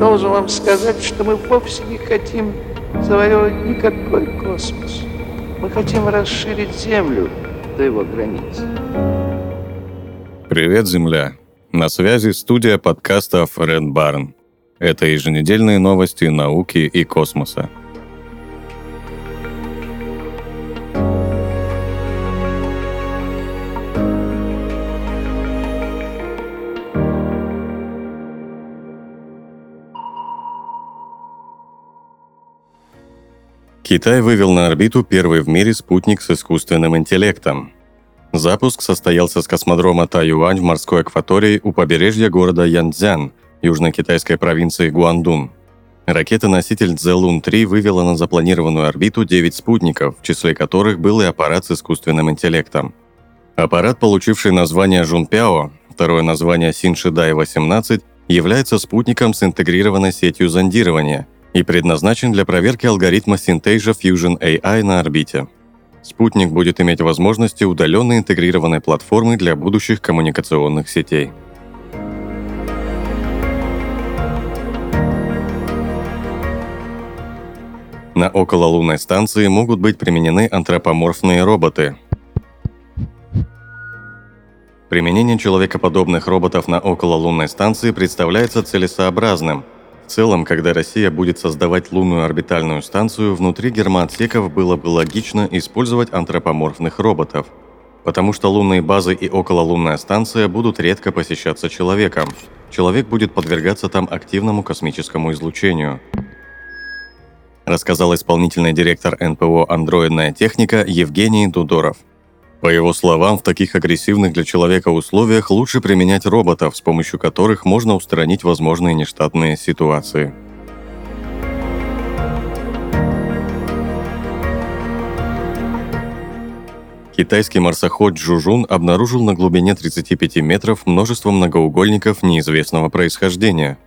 Должен вам сказать, что мы вовсе не хотим завоевывать никакой космос. Мы хотим расширить Землю до его границ. Привет, Земля! На связи студия подкастов Red Barn. Это еженедельные новости науки и космоса. Китай вывел на орбиту первый в мире спутник с искусственным интеллектом. Запуск состоялся с космодрома Тайюань в морской акватории у побережья города Янцзян, южно-китайской провинции Гуандун. Ракета-носитель Цзелун-3 вывела на запланированную орбиту 9 спутников, в числе которых был и аппарат с искусственным интеллектом. Аппарат, получивший название Жунпяо, второе название Синшидай-18, является спутником с интегрированной сетью зондирования – и предназначен для проверки алгоритма Synthesia Fusion AI на орбите. Спутник будет иметь возможности удаленной интегрированной платформы для будущих коммуникационных сетей. На окололунной станции могут быть применены антропоморфные роботы. Применение человекоподобных роботов на окололунной станции представляется целесообразным – целом, когда Россия будет создавать лунную орбитальную станцию, внутри гермоотсеков было бы логично использовать антропоморфных роботов, потому что лунные базы и окололунная станция будут редко посещаться человеком. Человек будет подвергаться там активному космическому излучению. Рассказал исполнительный директор НПО «Андроидная техника» Евгений Дудоров – по его словам, в таких агрессивных для человека условиях лучше применять роботов, с помощью которых можно устранить возможные нештатные ситуации. Китайский марсоход Джужун обнаружил на глубине 35 метров множество многоугольников неизвестного происхождения.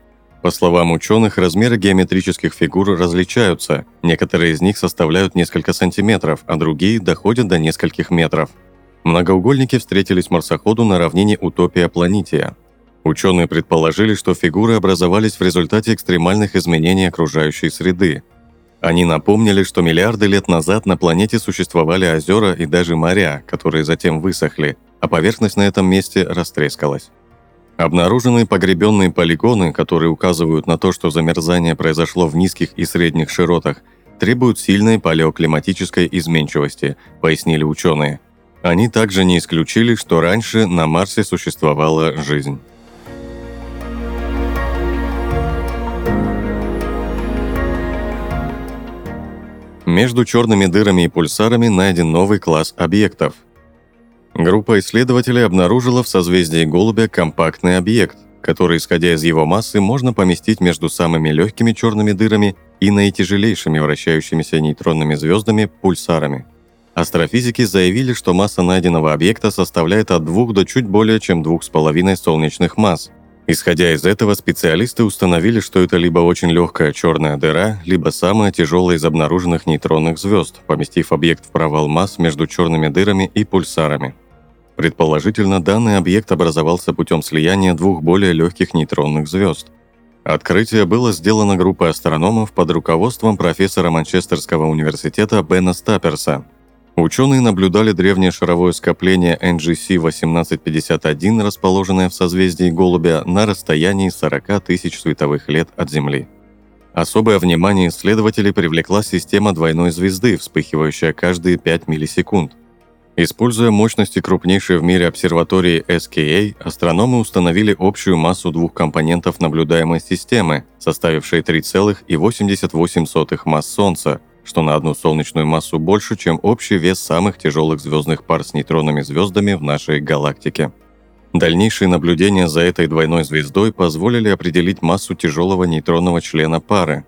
По словам ученых, размеры геометрических фигур различаются. Некоторые из них составляют несколько сантиметров, а другие доходят до нескольких метров – Многоугольники встретились марсоходу на равнине Утопия Планетия. Ученые предположили, что фигуры образовались в результате экстремальных изменений окружающей среды. Они напомнили, что миллиарды лет назад на планете существовали озера и даже моря, которые затем высохли, а поверхность на этом месте растрескалась. Обнаруженные погребенные полигоны, которые указывают на то, что замерзание произошло в низких и средних широтах, требуют сильной палеоклиматической изменчивости, пояснили ученые – они также не исключили, что раньше на Марсе существовала жизнь. Между черными дырами и пульсарами найден новый класс объектов. Группа исследователей обнаружила в созвездии Голубя компактный объект, который, исходя из его массы, можно поместить между самыми легкими черными дырами и наитяжелейшими вращающимися нейтронными звездами пульсарами – Астрофизики заявили, что масса найденного объекта составляет от 2 до чуть более чем 2,5 солнечных масс. Исходя из этого, специалисты установили, что это либо очень легкая черная дыра, либо самая тяжелая из обнаруженных нейтронных звезд, поместив объект в провал масс между черными дырами и пульсарами. Предположительно, данный объект образовался путем слияния двух более легких нейтронных звезд. Открытие было сделано группой астрономов под руководством профессора Манчестерского университета Бена Стаперса, Ученые наблюдали древнее шаровое скопление NGC 1851, расположенное в созвездии Голубя, на расстоянии 40 тысяч световых лет от Земли. Особое внимание исследователей привлекла система двойной звезды, вспыхивающая каждые 5 миллисекунд. Используя мощности крупнейшей в мире обсерватории SKA, астрономы установили общую массу двух компонентов наблюдаемой системы, составившей 3,88 масс Солнца – что на одну солнечную массу больше, чем общий вес самых тяжелых звездных пар с нейтронными звездами в нашей галактике. Дальнейшие наблюдения за этой двойной звездой позволили определить массу тяжелого нейтронного члена пары.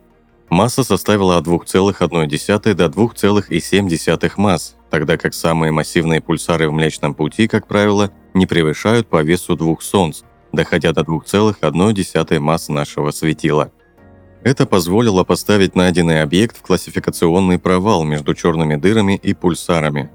Масса составила от 2,1 до 2,7 масс, тогда как самые массивные пульсары в Млечном Пути, как правило, не превышают по весу двух Солнц, доходя до 2,1 масс нашего светила. Это позволило поставить найденный объект в классификационный провал между черными дырами и пульсарами.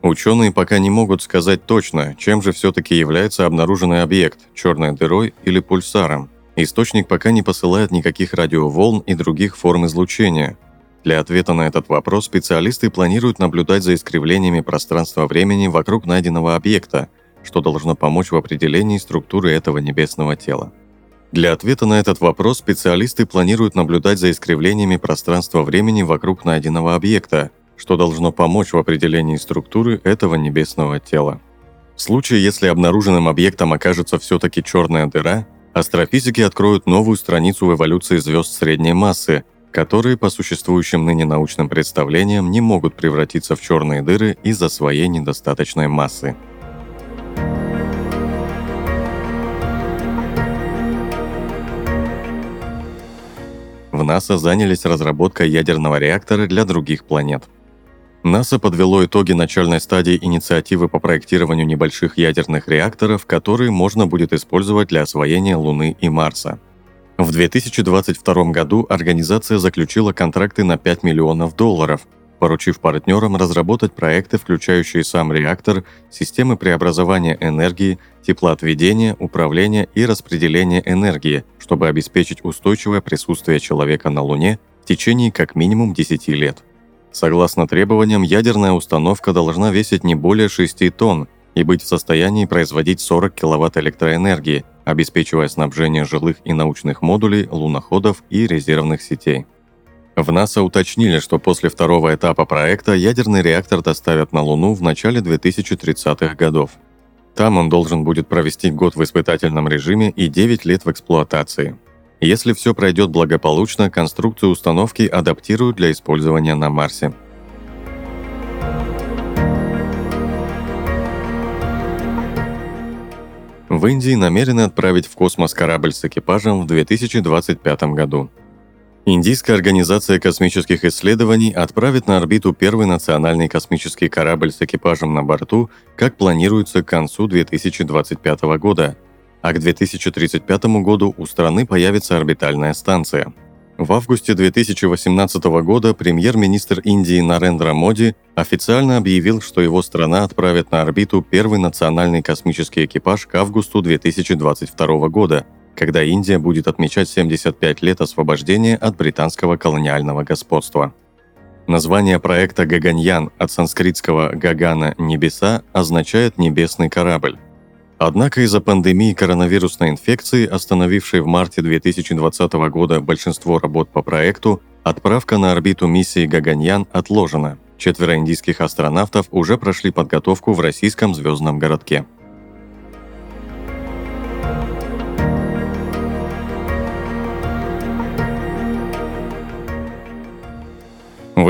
Ученые пока не могут сказать точно, чем же все-таки является обнаруженный объект – черной дырой или пульсаром. Источник пока не посылает никаких радиоволн и других форм излучения. Для ответа на этот вопрос специалисты планируют наблюдать за искривлениями пространства-времени вокруг найденного объекта, что должно помочь в определении структуры этого небесного тела. Для ответа на этот вопрос специалисты планируют наблюдать за искривлениями пространства-времени вокруг найденного объекта, что должно помочь в определении структуры этого небесного тела. В случае, если обнаруженным объектом окажется все-таки черная дыра, астрофизики откроют новую страницу в эволюции звезд средней массы, которые по существующим ныне научным представлениям не могут превратиться в черные дыры из-за своей недостаточной массы. НАСА занялись разработкой ядерного реактора для других планет. НАСА подвело итоги начальной стадии инициативы по проектированию небольших ядерных реакторов, которые можно будет использовать для освоения Луны и Марса. В 2022 году организация заключила контракты на 5 миллионов долларов, поручив партнерам разработать проекты, включающие сам реактор, системы преобразования энергии, теплоотведения, управления и распределения энергии, чтобы обеспечить устойчивое присутствие человека на Луне в течение как минимум 10 лет. Согласно требованиям, ядерная установка должна весить не более 6 тонн и быть в состоянии производить 40 кВт электроэнергии, обеспечивая снабжение жилых и научных модулей, луноходов и резервных сетей. В НАСА уточнили, что после второго этапа проекта ядерный реактор доставят на Луну в начале 2030-х годов. Там он должен будет провести год в испытательном режиме и 9 лет в эксплуатации. Если все пройдет благополучно, конструкцию установки адаптируют для использования на Марсе. В Индии намерены отправить в космос корабль с экипажем в 2025 году. Индийская организация космических исследований отправит на орбиту первый национальный космический корабль с экипажем на борту, как планируется к концу 2025 года, а к 2035 году у страны появится орбитальная станция. В августе 2018 года премьер-министр Индии Нарендра Моди официально объявил, что его страна отправит на орбиту первый национальный космический экипаж к августу 2022 года – когда Индия будет отмечать 75 лет освобождения от британского колониального господства. Название проекта «Гаганьян» от санскритского «гагана» – «небеса» означает «небесный корабль». Однако из-за пандемии коронавирусной инфекции, остановившей в марте 2020 года большинство работ по проекту, отправка на орбиту миссии «Гаганьян» отложена. Четверо индийских астронавтов уже прошли подготовку в российском звездном городке.